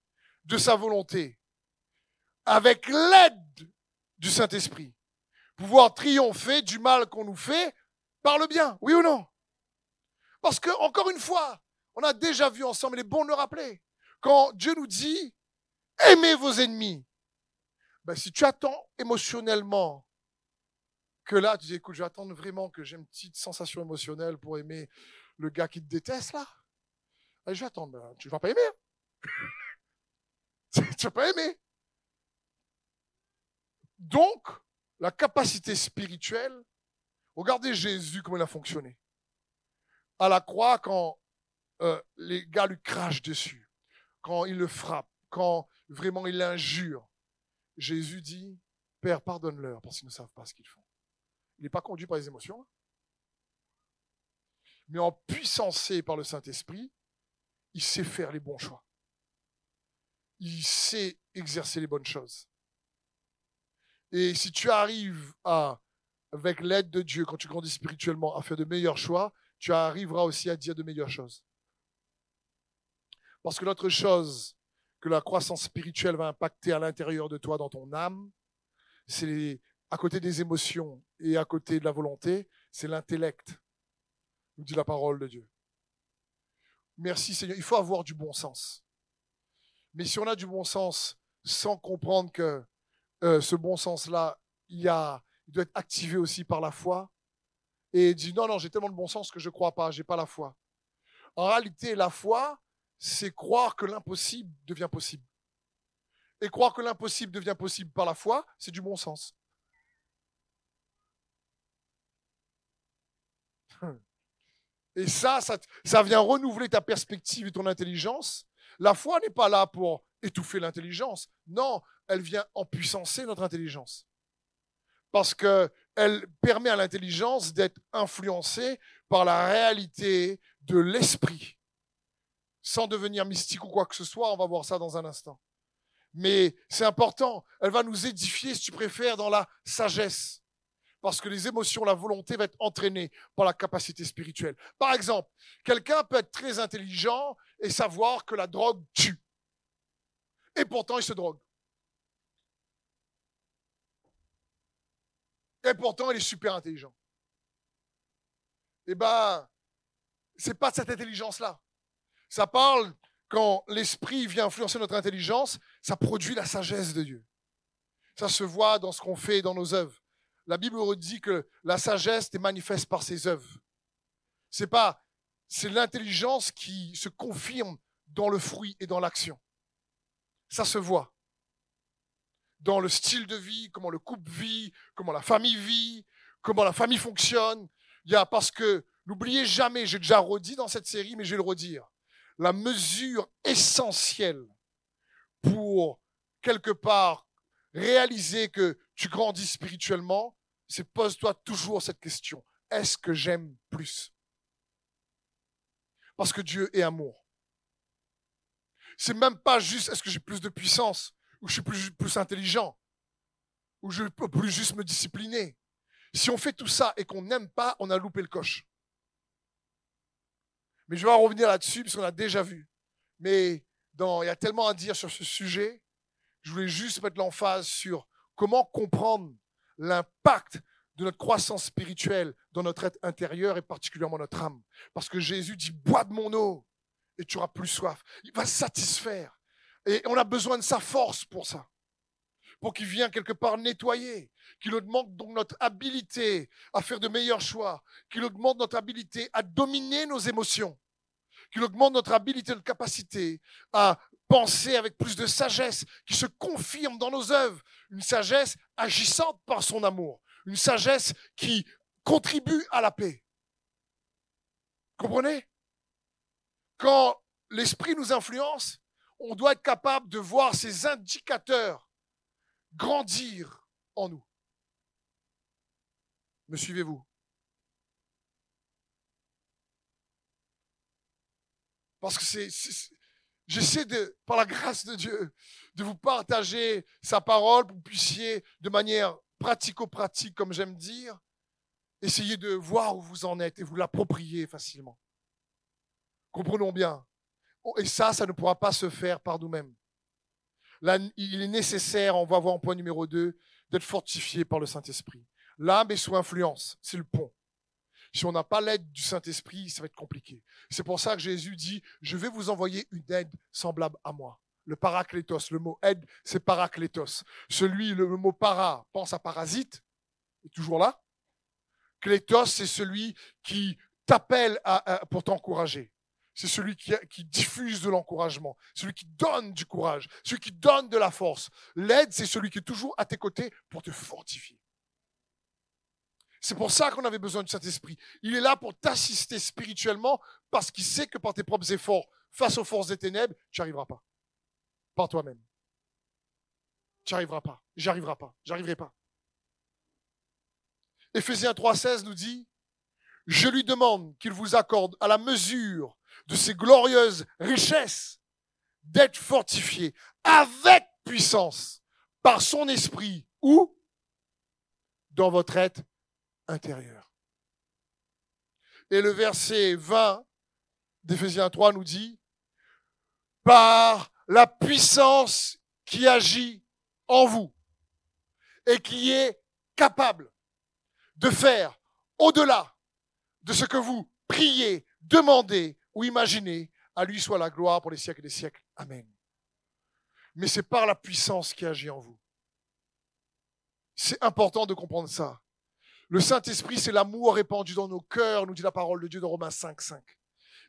Speaker 1: de sa volonté, avec l'aide du Saint-Esprit, pouvoir triompher du mal qu'on nous fait par le bien. Oui ou non? Parce que, encore une fois, on a déjà vu ensemble, il est bon de le rappeler. Quand Dieu nous dit, aimez vos ennemis, ben, si tu attends émotionnellement que là, tu dis, écoute, je vais attendre vraiment que j'ai une petite sensation émotionnelle pour aimer le gars qui te déteste, là. je vais attendre, ben, tu ne vas pas aimer. [LAUGHS] tu ne vas pas aimer. Donc, la capacité spirituelle, regardez Jésus, comment il a fonctionné à la croix quand euh, les gars lui crachent dessus, quand il le frappe, quand vraiment il l'injure. Jésus dit, Père, pardonne-leur parce qu'ils ne savent pas ce qu'ils font. Il n'est pas conduit par les émotions, hein. mais en puissancé par le Saint-Esprit, il sait faire les bons choix. il sait exercer les bonnes choses. Et si tu arrives à, avec l'aide de Dieu, quand tu grandis spirituellement, à faire de meilleurs choix, tu arriveras aussi à dire de meilleures choses. Parce que l'autre chose que la croissance spirituelle va impacter à l'intérieur de toi, dans ton âme, c'est à côté des émotions et à côté de la volonté, c'est l'intellect, nous dit la parole de Dieu. Merci Seigneur. Il faut avoir du bon sens. Mais si on a du bon sens sans comprendre que euh, ce bon sens-là, il, a, il doit être activé aussi par la foi, et dit non, non, j'ai tellement de bon sens que je ne crois pas, je n'ai pas la foi. En réalité, la foi, c'est croire que l'impossible devient possible. Et croire que l'impossible devient possible par la foi, c'est du bon sens. [LAUGHS] Et ça, ça, vient renouveler ta perspective et ton intelligence. La foi n'est pas là pour étouffer l'intelligence. Non, elle vient empuissancer notre intelligence. Parce qu'elle permet à l'intelligence d'être influencée par la réalité de l'esprit. Sans devenir mystique ou quoi que ce soit, on va voir ça dans un instant. Mais c'est important, elle va nous édifier, si tu préfères, dans la sagesse parce que les émotions, la volonté va être entraînée par la capacité spirituelle. Par exemple, quelqu'un peut être très intelligent et savoir que la drogue tue. Et pourtant, il se drogue. Et pourtant, il est super intelligent. Eh bien, c'est pas cette intelligence-là. Ça parle quand l'esprit vient influencer notre intelligence, ça produit la sagesse de Dieu. Ça se voit dans ce qu'on fait dans nos œuvres la Bible dit que la sagesse est manifeste par ses œuvres. C'est pas, c'est l'intelligence qui se confirme dans le fruit et dans l'action. Ça se voit. Dans le style de vie, comment le couple vit, comment la famille vit, comment la famille fonctionne. Il y a parce que, n'oubliez jamais, j'ai déjà redit dans cette série, mais je vais le redire. La mesure essentielle pour quelque part réaliser que tu grandis spirituellement, c'est pose-toi toujours cette question. Est-ce que j'aime plus? Parce que Dieu est amour. C'est même pas juste est-ce que j'ai plus de puissance, ou je suis plus, plus intelligent, ou je peux plus juste me discipliner. Si on fait tout ça et qu'on n'aime pas, on a loupé le coche. Mais je vais en revenir là-dessus, parce qu'on a déjà vu. Mais il y a tellement à dire sur ce sujet. Je voulais juste mettre l'emphase sur comment comprendre l'impact de notre croissance spirituelle dans notre être intérieur et particulièrement notre âme. Parce que Jésus dit, bois de mon eau et tu auras plus soif. Il va satisfaire. Et on a besoin de sa force pour ça. Pour qu'il vienne quelque part nettoyer. Qu'il augmente donc notre habilité à faire de meilleurs choix. Qu'il augmente notre habilité à dominer nos émotions. Qu'il augmente notre habilité, notre capacité à penser avec plus de sagesse, qui se confirme dans nos œuvres, une sagesse agissante par son amour, une sagesse qui contribue à la paix. Comprenez? Quand l'esprit nous influence, on doit être capable de voir ces indicateurs grandir en nous. Me suivez-vous? Parce que c'est, J'essaie de, par la grâce de Dieu, de vous partager sa parole pour que vous puissiez, de manière pratico-pratique, comme j'aime dire, essayer de voir où vous en êtes et vous l'approprier facilement. Comprenons bien. Et ça, ça ne pourra pas se faire par nous-mêmes. Il est nécessaire, on va voir en point numéro 2, d'être fortifié par le Saint-Esprit. L'âme est sous influence, c'est le pont. Si on n'a pas l'aide du Saint-Esprit, ça va être compliqué. C'est pour ça que Jésus dit, je vais vous envoyer une aide semblable à moi. Le paraclétos, le mot aide, c'est paraclétos. Celui, le mot para, pense à parasite, est toujours là. Clétos, c'est celui qui t'appelle pour t'encourager. C'est celui qui, diffuse de l'encouragement, celui qui donne du courage, celui qui donne de la force. L'aide, c'est celui qui est toujours à tes côtés pour te fortifier. C'est pour ça qu'on avait besoin du Saint-Esprit. Il est là pour t'assister spirituellement parce qu'il sait que par tes propres efforts face aux forces des ténèbres, tu n'y arriveras pas. Par toi-même. Tu n'y arriveras pas. J'y arriverai pas. J'arriverai pas. Éphésiens 3,16 nous dit Je lui demande qu'il vous accorde à la mesure de ses glorieuses richesses d'être fortifié avec puissance par son esprit ou dans votre être intérieur. Et le verset 20 d'Éphésiens 3 nous dit, par la puissance qui agit en vous et qui est capable de faire au-delà de ce que vous priez, demandez ou imaginez, à lui soit la gloire pour les siècles des siècles. Amen. Mais c'est par la puissance qui agit en vous. C'est important de comprendre ça. Le Saint-Esprit, c'est l'amour répandu dans nos cœurs, nous dit la parole de Dieu dans Romains 5, 5.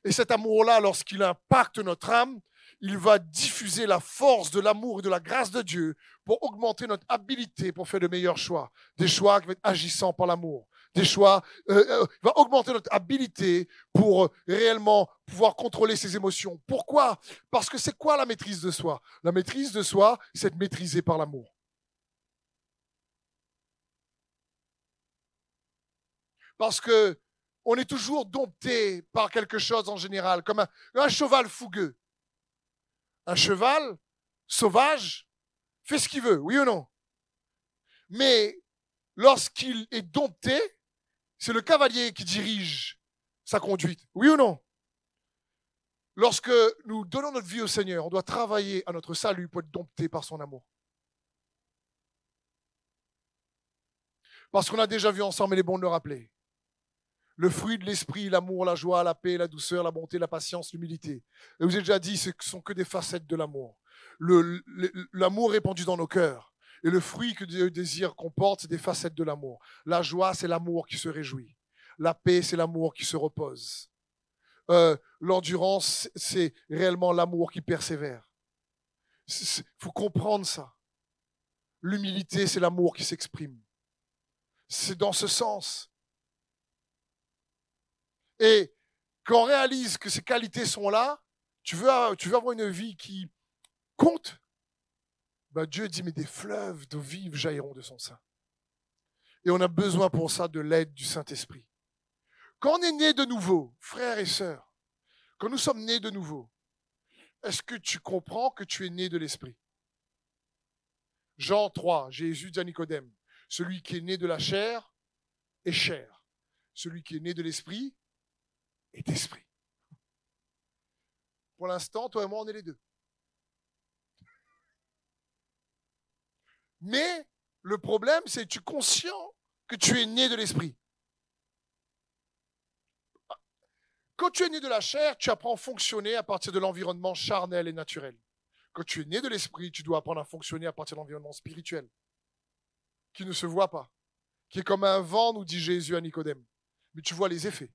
Speaker 1: Et cet amour-là, lorsqu'il impacte notre âme, il va diffuser la force de l'amour et de la grâce de Dieu pour augmenter notre habilité pour faire de meilleurs choix. Des choix qui vont être agissants par l'amour. Des choix, euh, euh, va augmenter notre habilité pour réellement pouvoir contrôler ses émotions. Pourquoi? Parce que c'est quoi la maîtrise de soi? La maîtrise de soi, c'est être maîtrisé par l'amour. Parce que on est toujours dompté par quelque chose en général, comme un cheval fougueux un cheval sauvage fait ce qu'il veut, oui ou non? Mais lorsqu'il est dompté, c'est le cavalier qui dirige sa conduite, oui ou non? Lorsque nous donnons notre vie au Seigneur, on doit travailler à notre salut pour être dompté par son amour. Parce qu'on a déjà vu ensemble, il est bon de le rappeler. Le fruit de l'esprit, l'amour, la joie, la paix, la douceur, la bonté, la patience, l'humilité. Et vous avez déjà dit, ce ne sont que des facettes de l'amour. L'amour répandu dans nos cœurs. Et le fruit que Dieu désire qu'on porte, c'est des facettes de l'amour. La joie, c'est l'amour qui se réjouit. La paix, c'est l'amour qui se repose. Euh, l'endurance, c'est réellement l'amour qui persévère. Il faut comprendre ça. L'humilité, c'est l'amour qui s'exprime. C'est dans ce sens. Et quand on réalise que ces qualités sont là, tu veux avoir une vie qui compte. Ben Dieu dit, mais des fleuves d'eau vive jailliront de son sein. Et on a besoin pour ça de l'aide du Saint-Esprit. Quand on est né de nouveau, frères et sœurs, quand nous sommes nés de nouveau, est-ce que tu comprends que tu es né de l'Esprit? Jean 3, Jésus dit à Nicodème, celui qui est né de la chair est chair. Celui qui est né de l'Esprit et d'esprit. Pour l'instant, toi et moi, on est les deux. Mais le problème, c'est tu es conscient que tu es né de l'esprit. Quand tu es né de la chair, tu apprends à fonctionner à partir de l'environnement charnel et naturel. Quand tu es né de l'esprit, tu dois apprendre à fonctionner à partir de l'environnement spirituel, qui ne se voit pas, qui est comme un vent, nous dit Jésus à Nicodème. Mais tu vois les effets.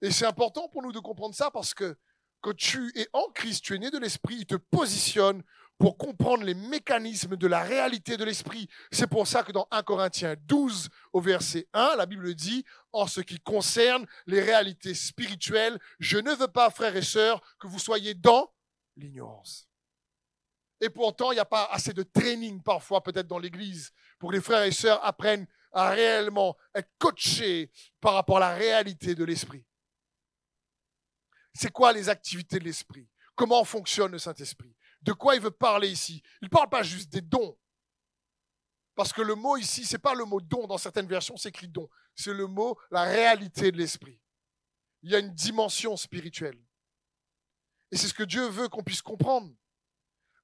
Speaker 1: Et c'est important pour nous de comprendre ça parce que quand tu es en Christ, tu es né de l'Esprit, il te positionne pour comprendre les mécanismes de la réalité de l'Esprit. C'est pour ça que dans 1 Corinthiens 12 au verset 1, la Bible dit, en ce qui concerne les réalités spirituelles, je ne veux pas, frères et sœurs, que vous soyez dans l'ignorance. Et pourtant, il n'y a pas assez de training parfois peut-être dans l'Église pour que les frères et sœurs apprennent à réellement être coachés par rapport à la réalité de l'Esprit. C'est quoi les activités de l'Esprit? Comment fonctionne le Saint-Esprit? De quoi il veut parler ici? Il ne parle pas juste des dons. Parce que le mot ici, ce n'est pas le mot don. Dans certaines versions, c'est écrit don. C'est le mot la réalité de l'Esprit. Il y a une dimension spirituelle. Et c'est ce que Dieu veut qu'on puisse comprendre.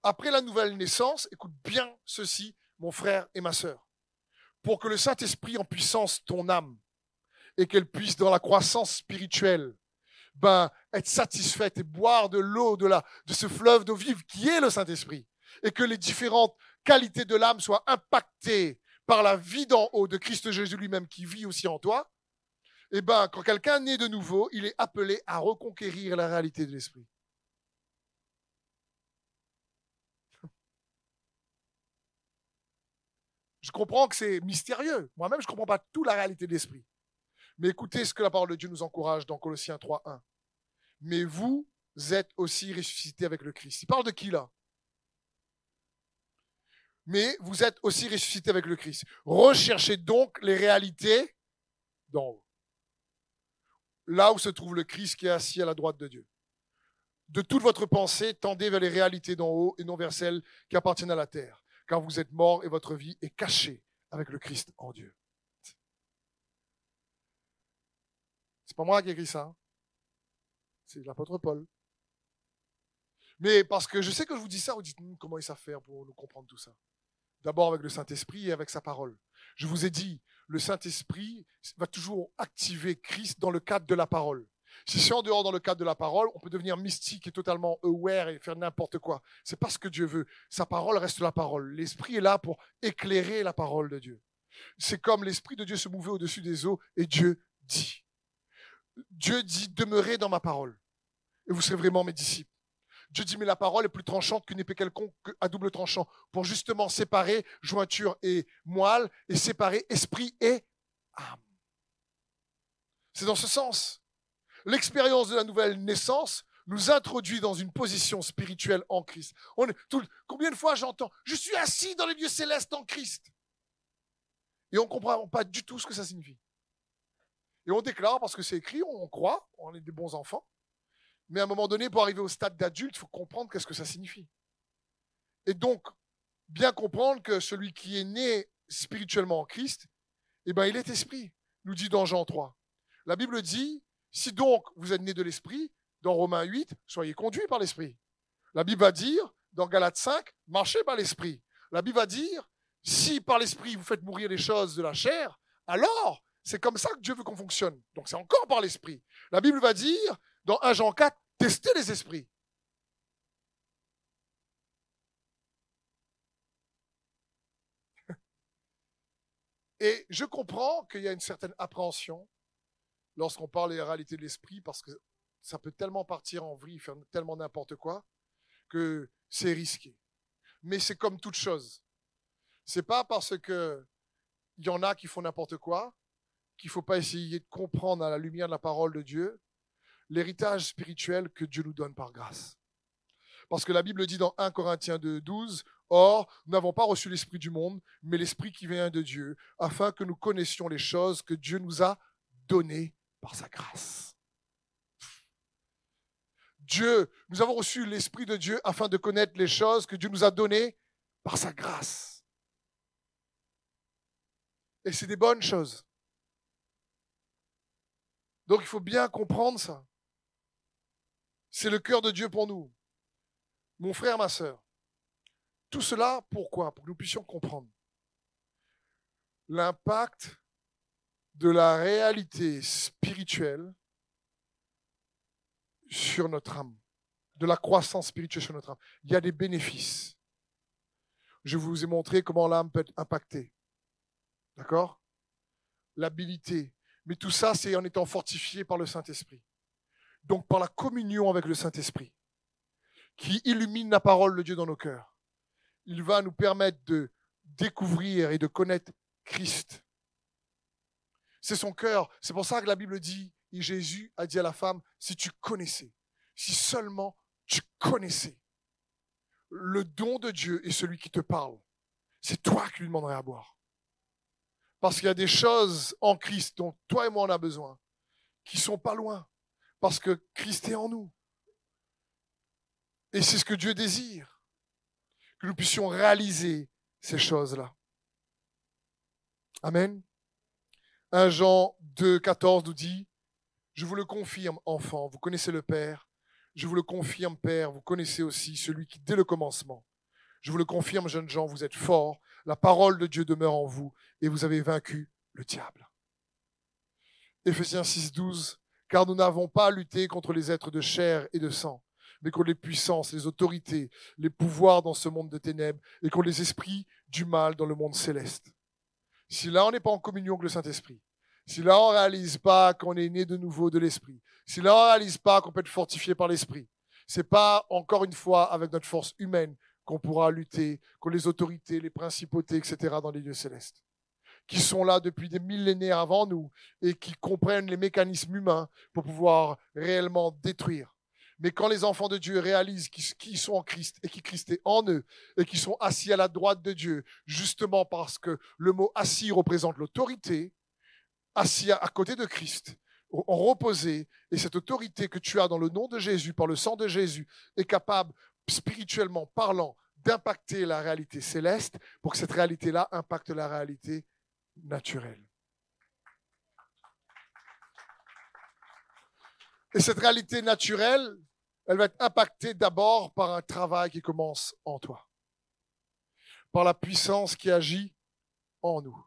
Speaker 1: Après la nouvelle naissance, écoute bien ceci, mon frère et ma sœur. Pour que le Saint-Esprit en puissance ton âme et qu'elle puisse dans la croissance spirituelle ben, être satisfaite et boire de l'eau de, ce fleuve d'eau vive qui est le Saint-Esprit. Et que les différentes qualités de l'âme soient impactées par la vie d'en haut de Christ Jésus lui-même qui vit aussi en toi. Eh ben, quand quelqu'un naît de nouveau, il est appelé à reconquérir la réalité de l'Esprit. Je comprends que c'est mystérieux. Moi-même, je ne comprends pas toute la réalité de l'Esprit. Mais écoutez ce que la parole de Dieu nous encourage dans Colossiens 3.1. Mais vous êtes aussi ressuscités avec le Christ. Il parle de qui là? Mais vous êtes aussi ressuscités avec le Christ. Recherchez donc les réalités d'en haut. Là où se trouve le Christ qui est assis à la droite de Dieu. de toute votre pensée, tendez vers les réalités d'en haut et non vers celles qui appartiennent à la terre, car vous êtes morts et votre vie est cachée avec le Christ en Dieu. C'est pas moi qui ai écrit ça. Hein. C'est l'apôtre Paul. Mais parce que je sais que je vous dis ça, vous dites hmm, comment il savent faire pour nous comprendre tout ça? D'abord avec le Saint-Esprit et avec sa parole. Je vous ai dit, le Saint-Esprit va toujours activer Christ dans le cadre de la parole. Si c'est en dehors dans le cadre de la parole, on peut devenir mystique et totalement aware et faire n'importe quoi. C'est pas ce que Dieu veut. Sa parole reste la parole. L'Esprit est là pour éclairer la parole de Dieu. C'est comme l'Esprit de Dieu se mouvait au-dessus des eaux et Dieu dit. Dieu dit, demeurez dans ma parole et vous serez vraiment mes disciples. Dieu dit, mais la parole est plus tranchante qu'une épée quelconque à double tranchant pour justement séparer jointure et moelle et séparer esprit et âme. C'est dans ce sens. L'expérience de la nouvelle naissance nous introduit dans une position spirituelle en Christ. On est, combien de fois j'entends Je suis assis dans les lieux célestes en Christ? Et on ne comprend pas du tout ce que ça signifie. Et on déclare parce que c'est écrit, on croit, on est des bons enfants. Mais à un moment donné, pour arriver au stade d'adulte, il faut comprendre qu'est-ce que ça signifie. Et donc, bien comprendre que celui qui est né spirituellement en Christ, eh ben, il est esprit, nous dit dans Jean 3. La Bible dit, si donc vous êtes né de l'esprit, dans Romains 8, soyez conduits par l'esprit. La Bible va dire, dans Galates 5, marchez par l'esprit. La Bible va dire, si par l'esprit vous faites mourir les choses de la chair, alors c'est comme ça que Dieu veut qu'on fonctionne. Donc c'est encore par l'esprit. La Bible va dire, dans 1 Jean 4, testez les esprits. [LAUGHS] Et je comprends qu'il y a une certaine appréhension lorsqu'on parle des réalités de l'esprit parce que ça peut tellement partir en vrille, faire tellement n'importe quoi que c'est risqué. Mais c'est comme toute chose. C'est pas parce que il y en a qui font n'importe quoi qu'il faut pas essayer de comprendre à la lumière de la parole de Dieu l'héritage spirituel que Dieu nous donne par grâce. Parce que la Bible dit dans 1 Corinthiens 2, 12, Or, nous n'avons pas reçu l'Esprit du monde, mais l'Esprit qui vient de Dieu, afin que nous connaissions les choses que Dieu nous a données par sa grâce. Dieu, nous avons reçu l'Esprit de Dieu afin de connaître les choses que Dieu nous a données par sa grâce. Et c'est des bonnes choses. Donc il faut bien comprendre ça. C'est le cœur de Dieu pour nous. Mon frère, ma sœur. Tout cela, pourquoi? Pour que nous puissions comprendre l'impact de la réalité spirituelle sur notre âme, de la croissance spirituelle sur notre âme. Il y a des bénéfices. Je vous ai montré comment l'âme peut être impactée. D'accord? L'habilité. Mais tout ça, c'est en étant fortifié par le Saint-Esprit donc par la communion avec le Saint-Esprit, qui illumine la parole de Dieu dans nos cœurs. Il va nous permettre de découvrir et de connaître Christ. C'est son cœur. C'est pour ça que la Bible dit, et Jésus a dit à la femme, si tu connaissais, si seulement tu connaissais le don de Dieu et celui qui te parle, c'est toi qui lui demanderais à boire. Parce qu'il y a des choses en Christ dont toi et moi on a besoin, qui sont pas loin. Parce que Christ est en nous. Et c'est ce que Dieu désire, que nous puissions réaliser ces choses-là. Amen. 1 Jean 2, 14 nous dit, je vous le confirme, enfant, vous connaissez le Père. Je vous le confirme, Père, vous connaissez aussi celui qui, dès le commencement, je vous le confirme, jeunes gens, vous êtes forts, la parole de Dieu demeure en vous et vous avez vaincu le diable. Éphésiens 6, 12, car nous n'avons pas à lutter contre les êtres de chair et de sang, mais contre les puissances, les autorités, les pouvoirs dans ce monde de ténèbres, et contre les esprits du mal dans le monde céleste. Si là on n'est pas en communion avec le Saint-Esprit, si là on réalise pas qu'on est né de nouveau de l'Esprit, si là on réalise pas qu'on peut être fortifié par l'Esprit, c'est pas encore une fois avec notre force humaine qu'on pourra lutter contre les autorités, les principautés, etc. dans les lieux célestes qui sont là depuis des millénaires avant nous et qui comprennent les mécanismes humains pour pouvoir réellement détruire. Mais quand les enfants de Dieu réalisent qu'ils sont en Christ et qui Christ est en eux et qu'ils sont assis à la droite de Dieu, justement parce que le mot assis représente l'autorité, assis à côté de Christ, en reposer, et cette autorité que tu as dans le nom de Jésus, par le sang de Jésus, est capable, spirituellement parlant, d'impacter la réalité céleste pour que cette réalité-là impacte la réalité naturelle. Et cette réalité naturelle, elle va être impactée d'abord par un travail qui commence en toi, par la puissance qui agit en nous,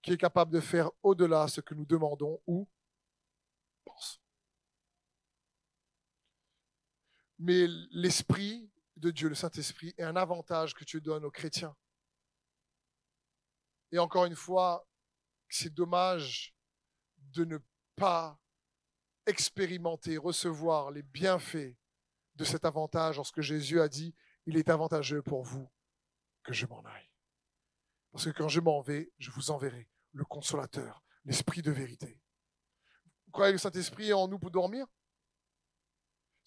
Speaker 1: qui est capable de faire au-delà ce que nous demandons ou pensons. Mais l'Esprit de Dieu, le Saint-Esprit, est un avantage que tu donnes aux chrétiens. Et encore une fois, c'est dommage de ne pas expérimenter, recevoir les bienfaits de cet avantage lorsque Jésus a dit, il est avantageux pour vous que je m'en aille. Parce que quand je m'en vais, je vous enverrai le consolateur, l'esprit de vérité. Vous croyez que le Saint-Esprit est en nous pour dormir?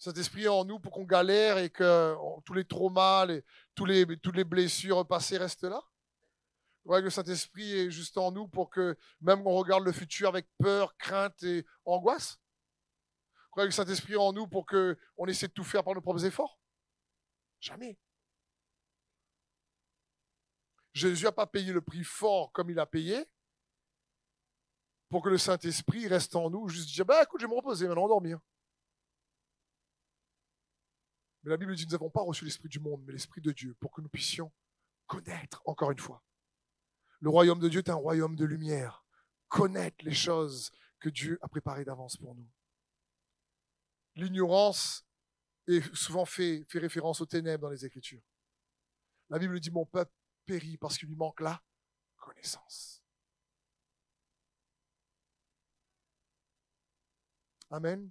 Speaker 1: Saint-Esprit est en nous pour qu'on galère et que tous les traumas, les, tous toutes les blessures passées restent là que le Saint-Esprit est juste en nous pour que même on regarde le futur avec peur, crainte et angoisse croyez que le Saint-Esprit est en nous pour qu'on essaie de tout faire par nos propres efforts Jamais. Jésus n'a pas payé le prix fort comme il a payé pour que le Saint-Esprit reste en nous, juste dire, bah écoute, je vais me reposer, maintenant dormir. Mais la Bible dit, nous n'avons pas reçu l'Esprit du monde, mais l'Esprit de Dieu, pour que nous puissions connaître, encore une fois. Le royaume de Dieu est un royaume de lumière. Connaître les choses que Dieu a préparées d'avance pour nous. L'ignorance est souvent fait, fait référence aux ténèbres dans les Écritures. La Bible dit, mon peuple périt parce qu'il lui manque la connaissance. Amen.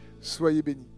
Speaker 1: Soyez bénis.